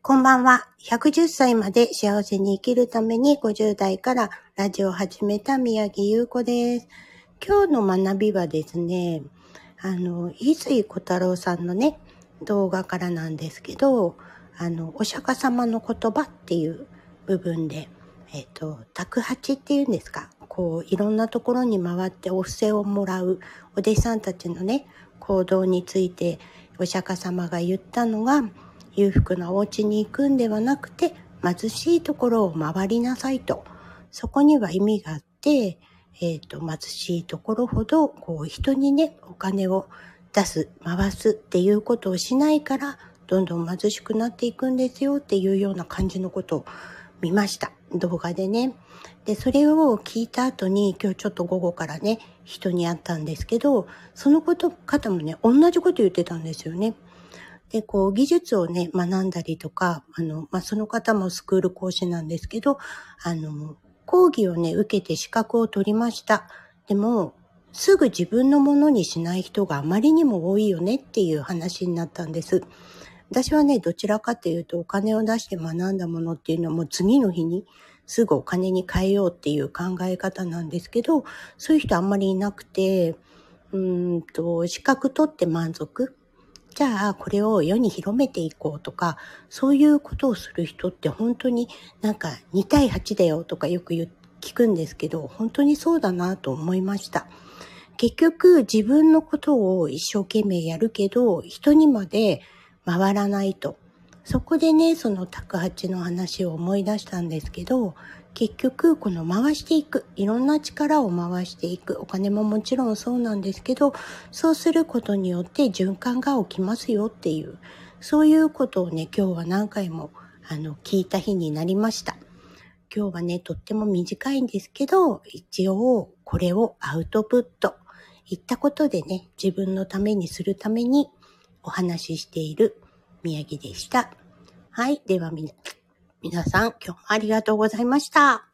こんばんは。110歳まで幸せに生きるために50代からラジオを始めた宮城優子です。今日の学びはですね、あの、伊水小太郎さんのね、動画からなんですけど、あの、お釈迦様の言葉っていう部分で、えっ、と、宅八っていうんですか、こう、いろんなところに回ってお布施をもらうお弟子さんたちのね、行動についてお釈迦様が言ったのが、裕福なお家に行くんではなくて、貧しいところを回りなさいと。そこには意味があって、えっ、と、貧しいところほど、こう、人にね、お金を出す、回すっていうことをしないから、どんどん貧しくなっていくんですよっていうような感じのことを見ました。動画でね。で、それを聞いた後に、今日ちょっと午後からね、人に会ったんですけど、そのこと、方もね、同じこと言ってたんですよね。で、こう、技術をね、学んだりとか、あの、まあ、その方もスクール講師なんですけど、あの、講義をね、受けて資格を取りました。でも、すぐ自分のものにしない人があまりにも多いよねっていう話になったんです。私はね、どちらかというと、お金を出して学んだものっていうのはもう次の日にすぐお金に変えようっていう考え方なんですけど、そういう人あんまりいなくて、うんと、資格取って満足。じゃあ、これを世に広めていこうとか、そういうことをする人って本当になんか2対8だよとかよく聞くんですけど、本当にそうだなと思いました。結局、自分のことを一生懸命やるけど、人にまで回らないと。そこでね、その宅八の話を思い出したんですけど、結局、この回していく、いろんな力を回していく、お金ももちろんそうなんですけど、そうすることによって循環が起きますよっていう、そういうことをね、今日は何回も、あの、聞いた日になりました。今日はね、とっても短いんですけど、一応、これをアウトプット。言ったことでね、自分のためにするためにお話ししている宮城でした。はい。ではみ、皆さん、今日もありがとうございました。